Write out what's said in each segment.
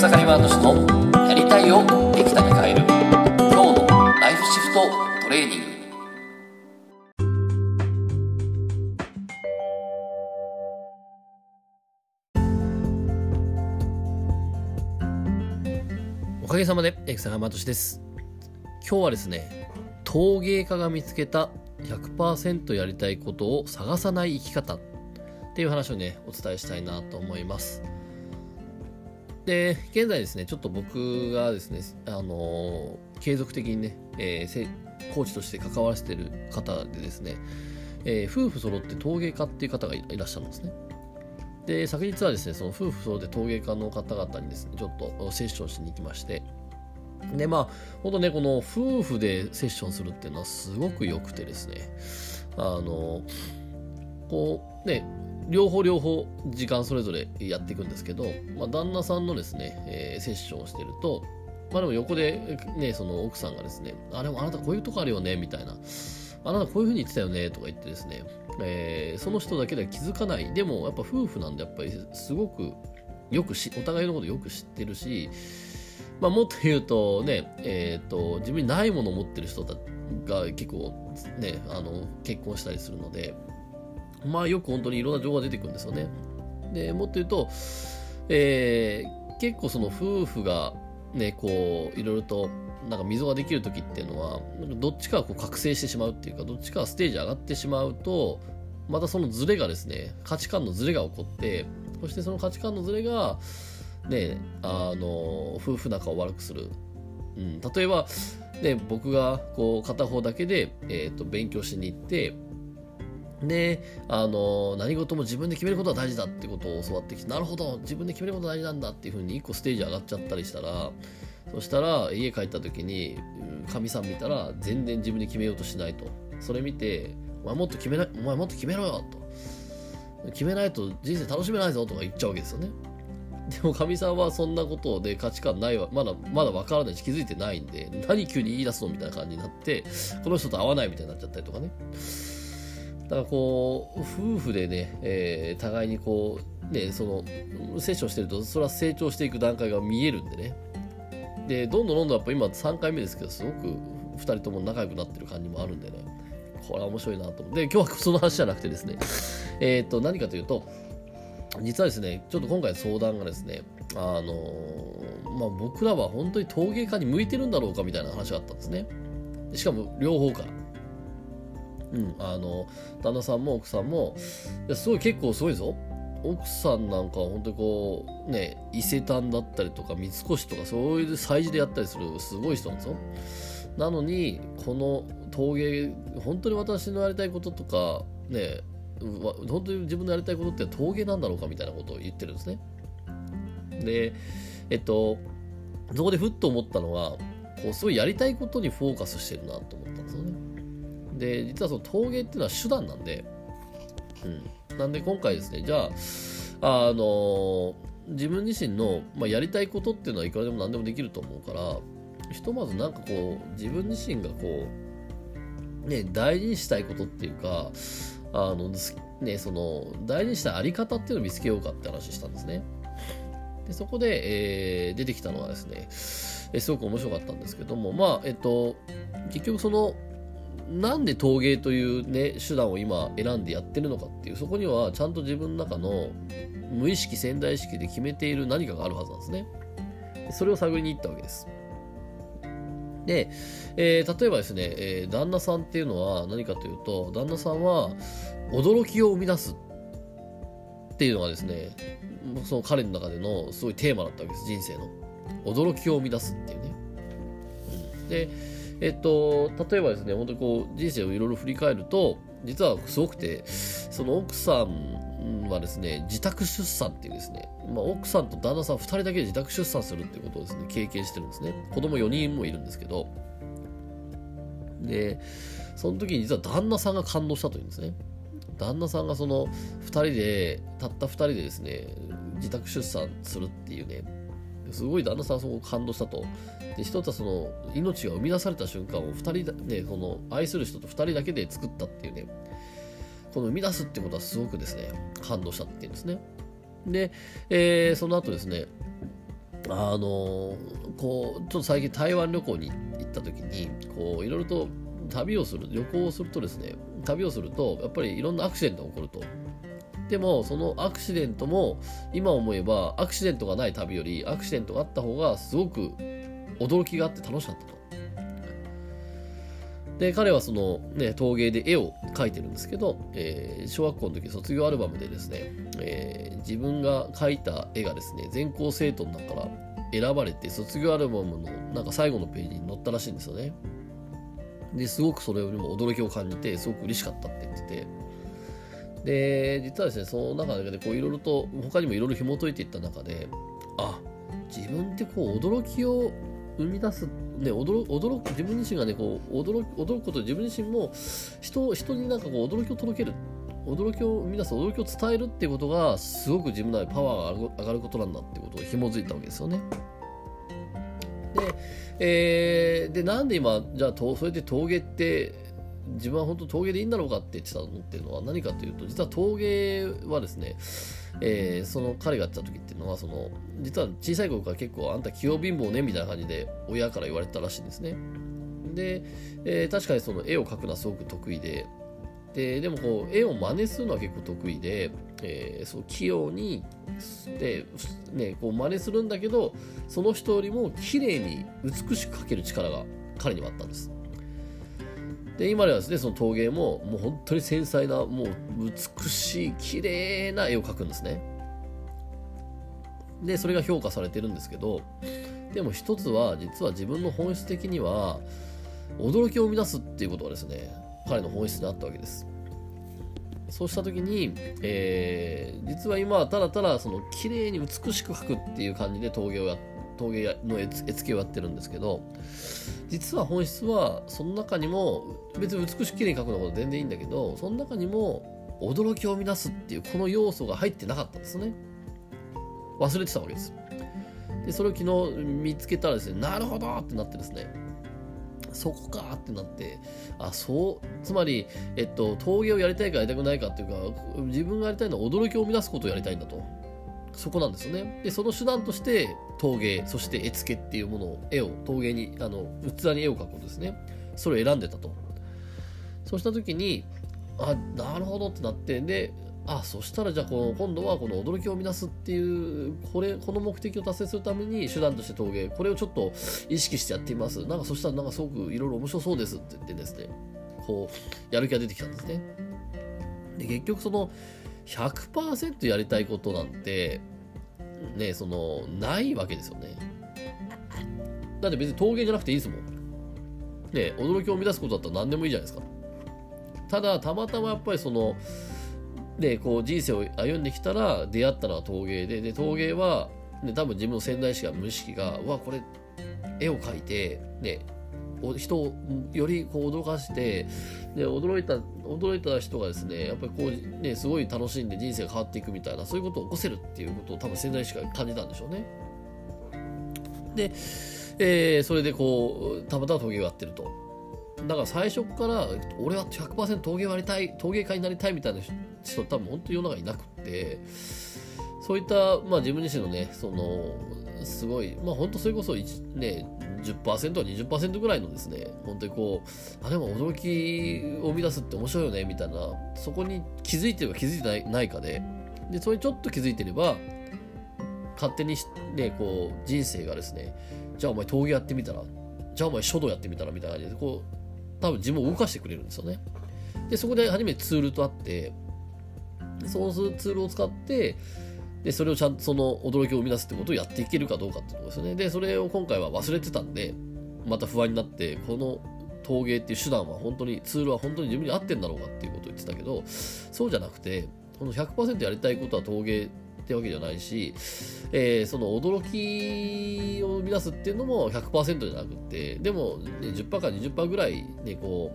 草刈ワード氏のやりたいをできたに変える今日のライフシフトトレーニング。おかげさまで草刈ワード氏です。今日はですね陶芸家が見つけた100%やりたいことを探さない生き方っていう話をねお伝えしたいなと思います。で、現在ですね、ちょっと僕がですね、あの、継続的にね、えー、コーチとして関わらせてる方でですね、えー、夫婦揃って陶芸家っていう方がいらっしゃるんですね。で、昨日はですね、その夫婦揃って陶芸家の方々にですね、ちょっとセッションしに行きまして、で、まあ、ほんとね、この夫婦でセッションするっていうのはすごく良くてですね、あの、こう、ね、両方両方時間それぞれやっていくんですけど、まあ、旦那さんのですね、えー、セッションをしてると、まあでも横でね、その奥さんがですね、あ、れもあなたこういうとこあるよね、みたいな。あなたこういうふうに言ってたよね、とか言ってですね、えー、その人だけでは気づかない。でもやっぱ夫婦なんでやっぱりすごくよくし、お互いのことよく知ってるし、まあもっと言うとね、えっ、ー、と、自分にないものを持ってる人が結構ね、あの、結婚したりするので、まあよく本当にいろんな情報が出てくるんですよね。で、もっと言うと、えー、結構その夫婦がね、こう、いろいろと、なんか溝ができる時っていうのは、どっちかこう覚醒してしまうっていうか、どっちかがステージ上がってしまうと、またそのズレがですね、価値観のズレが起こって、そしてその価値観のズレが、ね、あの、夫婦仲を悪くする。うん、例えば、ね、僕がこう片方だけで、えーと勉強しに行って、で、あの、何事も自分で決めることが大事だってことを教わってきて、なるほど、自分で決めることが大事なんだっていうふうに一個ステージ上がっちゃったりしたら、そしたら家帰った時に、かみさん見たら全然自分で決めようとしないと。それ見て、お前もっと決めな、お前もっと決めろよと。決めないと人生楽しめないぞとか言っちゃうわけですよね。でもかみさんはそんなことで価値観ないわ、まだ、まだわからないし気づいてないんで、何急に言い出すのみたいな感じになって、この人と会わないみたいになっちゃったりとかね。だからこう、夫婦でね、えー、互いにこう、ね、その、セッションしてると、それは成長していく段階が見えるんでね。で、どんどんどんどんやっぱ今3回目ですけど、すごく2人とも仲良くなってる感じもあるんでね。これは面白いなと思って。今日はその話じゃなくてですね、えっ、と、何かというと、実はですね、ちょっと今回相談がですね、あのまあ、僕らは本当に陶芸家に向いてるんだろうかみたいな話があったんですね。しかも両方から。うん、あの旦那さんも奥さんもいやすごい結構すごいぞ。奥さんなんかは本当にこうね伊勢丹だったりとか三越とかそういう催事でやったりするすごい人なんですよ。なのにこの陶芸本当に私のやりたいこととかね本当に自分のやりたいことって陶芸なんだろうかみたいなことを言ってるんですね。でえっとそこでふっと思ったのはこうすごいやりたいことにフォーカスしてるなと思ったんですよね。で、実はその陶芸っていうのは手段なんで、うん。なんで今回ですね、じゃあ、あの自分自身の、まあ、やりたいことっていうのはいくらでも何でもできると思うから、ひとまずなんかこう、自分自身がこう、ね、大事にしたいことっていうか、あの、ね、その、大事にしたいあり方っていうのを見つけようかって話したんですね。でそこで、えー、出てきたのはですね、えすごく面白かったんですけども、まあ、えっと、結局その、なんで陶芸というね、手段を今選んでやってるのかっていう、そこにはちゃんと自分の中の無意識、潜在意識で決めている何かがあるはずなんですね。それを探りに行ったわけです。で、えー、例えばですね、えー、旦那さんっていうのは何かというと、旦那さんは驚きを生み出すっていうのがですね、その彼の中でのすごいテーマだったわけです、人生の。驚きを生み出すっていうね。で、えっと、例えばですね、本当にこう、人生をいろいろ振り返ると、実はすごくて、その奥さんはですね、自宅出産っていうですね、まあ、奥さんと旦那さん2人だけで自宅出産するっていうことをですね、経験してるんですね。子供4人もいるんですけど、で、その時に実は旦那さんが感動したというんですね。旦那さんがその2人で、たった2人でですね、自宅出産するっていうね、すごい旦那さんはそこ感動したと。で、一つはその、命が生み出された瞬間を二人ね、この、愛する人と二人だけで作ったっていうね、この生み出すってことはすごくですね、感動したっていうんですね。で、えー、その後ですね、あのこうちょっと最近台湾旅行に行った時にこういろいろと旅をする旅行をするとですね旅をするとやっぱりいろんなアクシデントが起こるとでもそのアクシデントも今思えばアクシデントがない旅よりアクシデントがあった方がすごく驚きがあって楽しかったと。で彼はその、ね、陶芸で絵を描いてるんですけど、えー、小学校の時卒業アルバムでですね、えー、自分が描いた絵がですね全校生徒の中から選ばれて卒業アルバムのなんか最後のページに載ったらしいんですよね。ですごくそれよりも驚きを感じてすごく嬉しかったって言ってて。で実はですねその中でこういろいろと他にもいろいろ紐解いていった中であ自分ってこう驚きを生み出す、ね、驚驚く自分自身がねこう驚驚くこと自分自身も人人になんかこう驚きを届ける驚きを生み出す驚きを伝えるっていうことがすごく自分のパワーが上がることなんだっていうことを紐づいたわけですよね。で、えー、でなんで今じゃあそれで陶芸って自分は本当陶芸でいいんだろうかって言ってたのっていうのは何かというと実は陶芸はですねえー、その彼がやった時っていうのはその実は小さい頃から結構あんた器用貧乏ねみたいな感じで親から言われてたらしいんですね。で、えー、確かにその絵を描くのはすごく得意でででもこう絵を真似するのは結構得意で、えー、そう器用にで、ね、こう真似するんだけどその人よりも綺麗に美しく描ける力が彼にはあったんです。で今ではですねその陶芸ももう本当に繊細なもう美しい綺麗な絵を描くんですね。でそれが評価されてるんですけどでも一つは実は自分の本質的には驚きを生み出すっていうことがですね彼の本質にあったわけです。そうした時に、えー、実は今はただただその綺麗に美しく描くっていう感じで陶芸をや陶芸の絵付けをやってるんですけど実は本質はその中にも別に美しく綺麗に描くのこと全然いいんだけどその中にも驚きを生み出すっていうこの要素が入ってなかったんですね。忘れてたわけです。でそれを昨日見つけたらですねなるほどってなってですね。そこかってなって、あ、そう、つまり、えっと、陶芸をやりたいかやりたくないかっていうか、自分がやりたいのは驚きを生み出すことをやりたいんだと。そこなんですよね。で、その手段として陶芸、そして絵付けっていうものを、絵を陶芸に、あの、器に絵を描くんですね。それを選んでたと。そうした時に、あ、なるほどってなって、で、あ、そしたらじゃあこの、今度はこの驚きを生み出すっていう、これ、この目的を達成するために手段として陶芸、これをちょっと意識してやってみます。なんかそしたらなんかすごくいろいろ面白そうですって言ってですね、こう、やる気が出てきたんですね。で、結局その、100%やりたいことなんて、ね、その、ないわけですよね。だって別に陶芸じゃなくていいですもん。ね、驚きを生み出すことだったら何でもいいじゃないですか。ただ、たまたまやっぱりその、で、こう人生を歩んできたら出会ったのは陶芸で、で、陶芸は、ね、多分自分の潜在意識が無意識が、うわ、これ、絵を描いて、ね、人をよりこう驚かしてで驚いた驚いた人がですねやっぱりこうねすごい楽しんで人生が変わっていくみたいなそういうことを起こせるっていうことを多分潜在意識が感じたんでしょうね。で、えー、それでこうたまたま陶芸をやってると。だから最初から俺は100%陶芸をやりたい陶芸家になりたいみたいな人多分本当に世の中いなくってそういった、まあ、自分自身のねそのすごいまあ本当それこそね10%、20%ぐらいのですね、本当にこう、あ、でも驚きを生み出すって面白いよね、みたいな、そこに気づいてるか気づいてないかで、で、それちょっと気づいてれば、勝手にね、こう、人生がですね、じゃあお前陶芸やってみたら、じゃあお前書道やってみたら、みたいな感じで、こう、多分自分を動かしてくれるんですよね。で、そこで初めてツールとあって、そのツールを使って、で、それをちゃんとその驚きを生み出すってことをやっていけるかどうかってとですよね。で、それを今回は忘れてたんで、また不安になって、この陶芸っていう手段は本当に、ツールは本当に自分に合ってんだろうかっていうことを言ってたけど、そうじゃなくて、この100%やりたいことは陶芸ってわけじゃないし、えー、その驚きを生み出すっていうのも100%じゃなくて、でも、ね、10%か20%ぐらいね、こ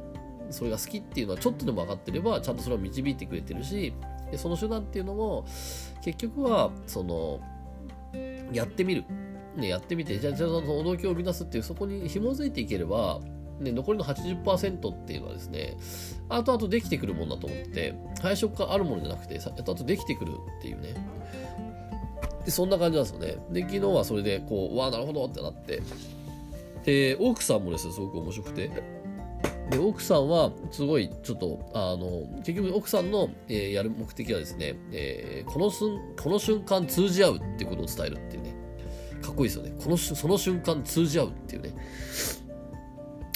う、それが好きっていうのはちょっとでも分かってれば、ちゃんとそれを導いてくれてるし、でその手段っていうのも結局はそのやってみる、ね、やってみてじゃあじゃあその驚きを生み出すっていうそこに紐づいていければね、残りの80%っていうのはですね、後々できてくるもんだと思って、最初からあるものじゃなくて、後々できてくるっていうね。でそんな感じなんですよね。で、昨日はそれで、こう、わあ、なるほどってなって、で、奥さんもですね、すごく面白くて、で、奥さんは、すごい、ちょっと、あの、結局奥さんの、えー、やる目的はですね、えー、このすん、この瞬間通じ合うっていうことを伝えるっていうね、かっこいいですよね。この、その瞬間通じ合うっていうね。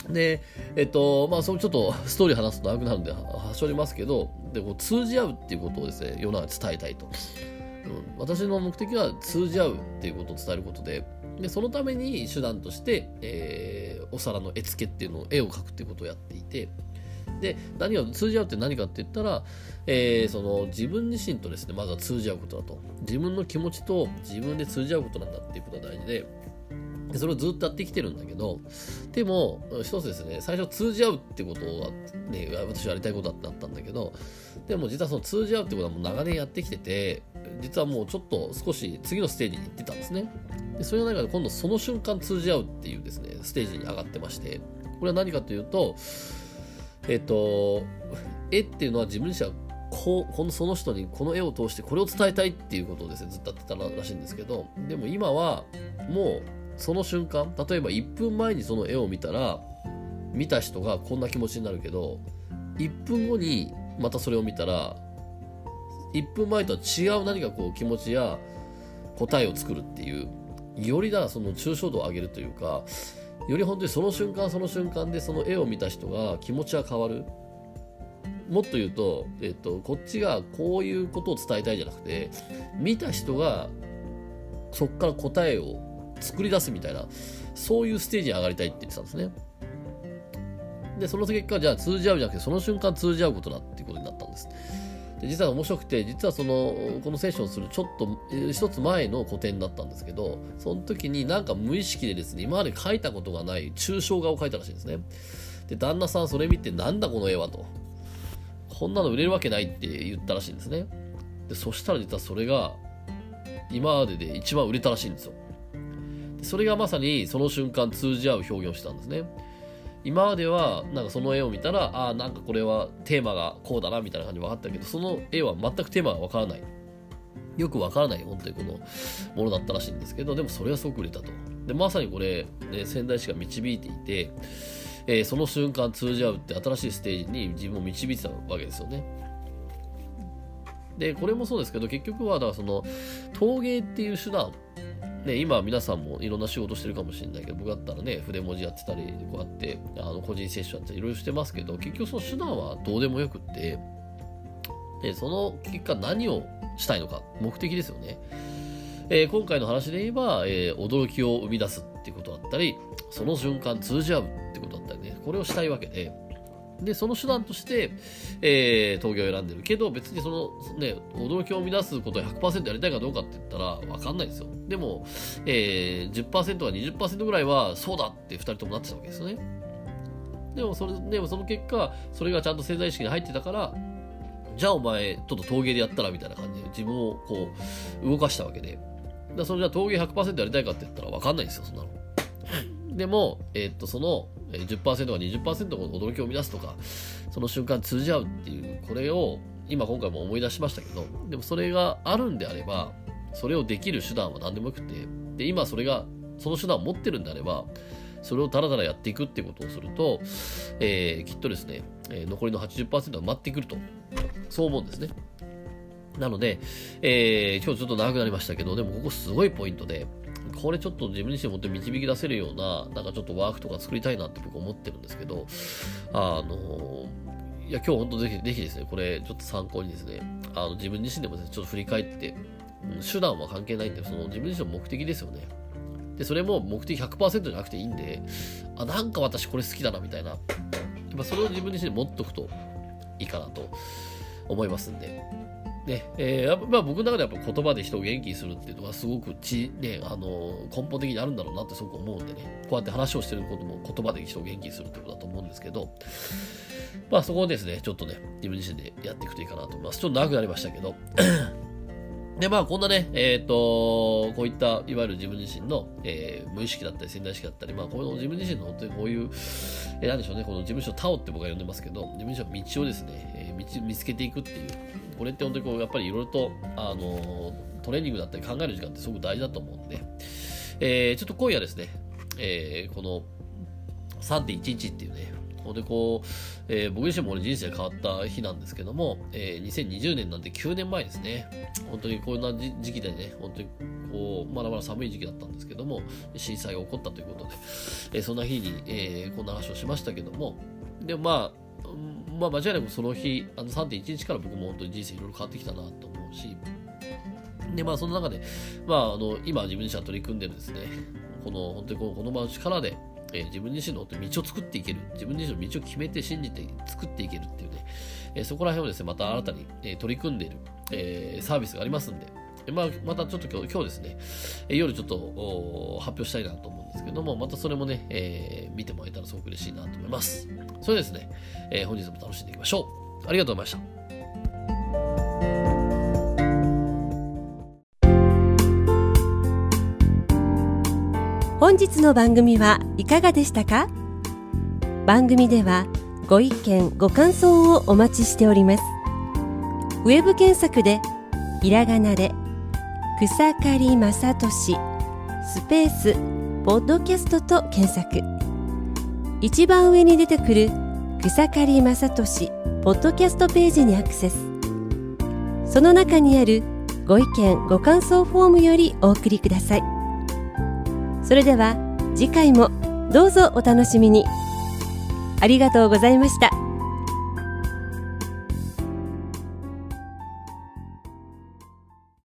で、えっと、まあ、そのちょっとストーリー話すと長くなるんで、はしょりますけど、で、こう通じ合うっていうことをですね、世の中伝えたいと。うん、私の目的は通じ合うっていうことを伝えることで、でそのために手段として、えー、お皿の絵付けっていうのを絵を描くっていうことをやっていてで何が通じ合うって何かって言ったら、えー、その自分自身とですねまずは通じ合うことだと。自分の気持ちと自分で通じ合うことなんだっていうことが大事ででそれをずっとやってきてるんだけどでも一つですね最初通じ合うってことがね私はやりたいことだったんだけどでも実はその通じ合うってことはもう長年やってきてて実はもうちょっと少し次のステージに行ってたんですね。でそれの中で今度その瞬間通じ合うっていうですねステージに上がってましてこれは何かというとえっと絵っていうのは自分自身はこうこのその人にこの絵を通してこれを伝えたいっていうことをですねずっとやってたらしいんですけどでも今はもうその瞬間例えば1分前にその絵を見たら見た人がこんな気持ちになるけど1分後にまたそれを見たら1分前とは違う何かこう気持ちや答えを作るっていうよりだその抽象度を上げるというかより本当にその瞬間その瞬間でその絵を見た人が気持ちが変わる。もっと言うと、えっと、こっちがこういうことを伝えたいじゃなくて見た人がそこから答えを作り出すみたいなそういうステージに上がりたいって言ってたんですね。でその結果じゃあ通じ合うじゃなくてその瞬間通じ合うことだっていうことになったで実は面白くて実はそのこのセッションするちょっと一つ前の個展だったんですけどその時になんか無意識でですね今まで描いたことがない抽象画を描いたらしいんですね。で旦那さんそれ見てなんだこの絵はと。こんなの売れるわけないって言ったらしいんですね。でそしたら実はそれが今までで一番売れたらしいんですよ。それがまさにその瞬間通じ合う表現をしたんですね。今まではなんかその絵を見たらああなんかこれはテーマがこうだなみたいな感じで分かったけどその絵は全くテーマが分からない。よく分からない本当にこのものだったらしいんですけどでもそれはすごく売れたと。でまさにこれ、ね、仙台市が導いていて、えー、その瞬間通じ合うって新しいステージに自分を導いてたわけですよね。でこれもそうですけど結局はだからその陶芸っていう手段ね、今皆さんもいろんな仕事してるかもしれないけど、僕だったらね、筆文字やってたり、こうやって、あの、個人接種やったり、いろいろしてますけど、結局その手段はどうでもよくって、で、その結果何をしたいのか、目的ですよね。えー、今回の話で言えば、えー、驚きを生み出すっていうことだったり、その瞬間通じ合うってことだったりね、これをしたいわけで、で、その手段として、えー、陶芸を選んでるけど、別にその、ね、驚きを生み出すことを100%やりたいかどうかって言ったら、わかんないですよ。でも、えー、10%か20%ぐらいは、そうだって2人ともなってたわけですよね。でも、それ、でもその結果、それがちゃんと潜在意識に入ってたから、じゃあお前、ちょっと陶芸でやったらみたいな感じで自分をこう、動かしたわけで。だそれじゃあ陶芸100%やりたいかって言ったらわかんないですよ、そんなの。でも、えー、っと、その10%か20%の驚きを生み出すとか、その瞬間通じ合うっていう、これを今今回も思い出しましたけど、でもそれがあるんであれば、それをできる手段は何でもよくて、で、今それが、その手段を持ってるんであれば、それをダラダラやっていくってことをすると、えー、きっとですね、え、残りの80%は埋まってくると、そう思うんですね。なので、えー、今日ちょっと長くなりましたけど、でもここすごいポイントで、これちょっと自分自身もって導き出せるような、なんかちょっとワークとか作りたいなって僕思ってるんですけど、あの、いや、今日本当ぜひ、ぜひですね、これちょっと参考にですね、あの、自分自身でも、ね、ちょっと振り返って、手段は関係ないんで、その自分自身の目的ですよね。で、それも目的100%じゃなくていいんで、あ、なんか私これ好きだなみたいな、やっぱそれを自分自身で持っとくといいかなと思いますんで、ねえーまあ、僕の中ではやっぱ言葉で人を元気にするっていうのがすごくち、ね、あの根本的にあるんだろうなってすごく思うんでね。こうやって話をしてることも言葉で人を元気にするってことだと思うんですけどまあそこをですねちょっとね自分自身でやっていくといいかなと思います。ちょっと長くなりましたけど。で、まあ、こんなね、えっ、ー、と、こういった、いわゆる自分自身の、えー、無意識だったり、潜在意識だったり、まあ、この自分自身の本当にこういう、えー、なんでしょうね、この事務所タオって僕は呼んでますけど、自分自身の道をですね、えー、道見つけていくっていう、これって本当にこう、やっぱりいろいろと、あの、トレーニングだったり考える時間ってすごく大事だと思うんで、えー、ちょっと今夜ですね、えー、この3.11っていうね、ほんでこう、えー、僕自身も俺人生変わった日なんですけども、えー、2020年なんて9年前ですね。本当にこんな時期でね、本当にこう、まだまだ寒い時期だったんですけども、震災が起こったということで、えー、そんな日に、えー、こんな話をしましたけども、でもまあ、まあ間違いなくその日、あの3.1日から僕も本当に人生いろいろ変わってきたなと思うし、で、まあその中で、まああの、今自分自身は取り組んでるですね、この、本当にこのこの場の力で、えー、自分自身の道を作っていける、自分自身の道を決めて信じて作っていけるっていうね、えー、そこら辺をですね、また新たに、えー、取り組んでいる、えー、サービスがありますんで、まあ、またちょっと今日今日ですね、えー、夜ちょっと発表したいなと思うんですけども、またそれもね、えー、見てもらえたらすごく嬉しいなと思います。それですね、えー、本日も楽しんでいきましょう。ありがとうございました。本日の番組はいかがでしたか？番組ではご意見ご感想をお待ちしておりますウェブ検索でひらがなで草刈正俊スペースポッドキャストと検索一番上に出てくる草刈正俊ポッドキャストページにアクセス。その中にあるご意見ご感想フォームよりお送りください。それでは次回もどうぞお楽しみに。ありがとうございました。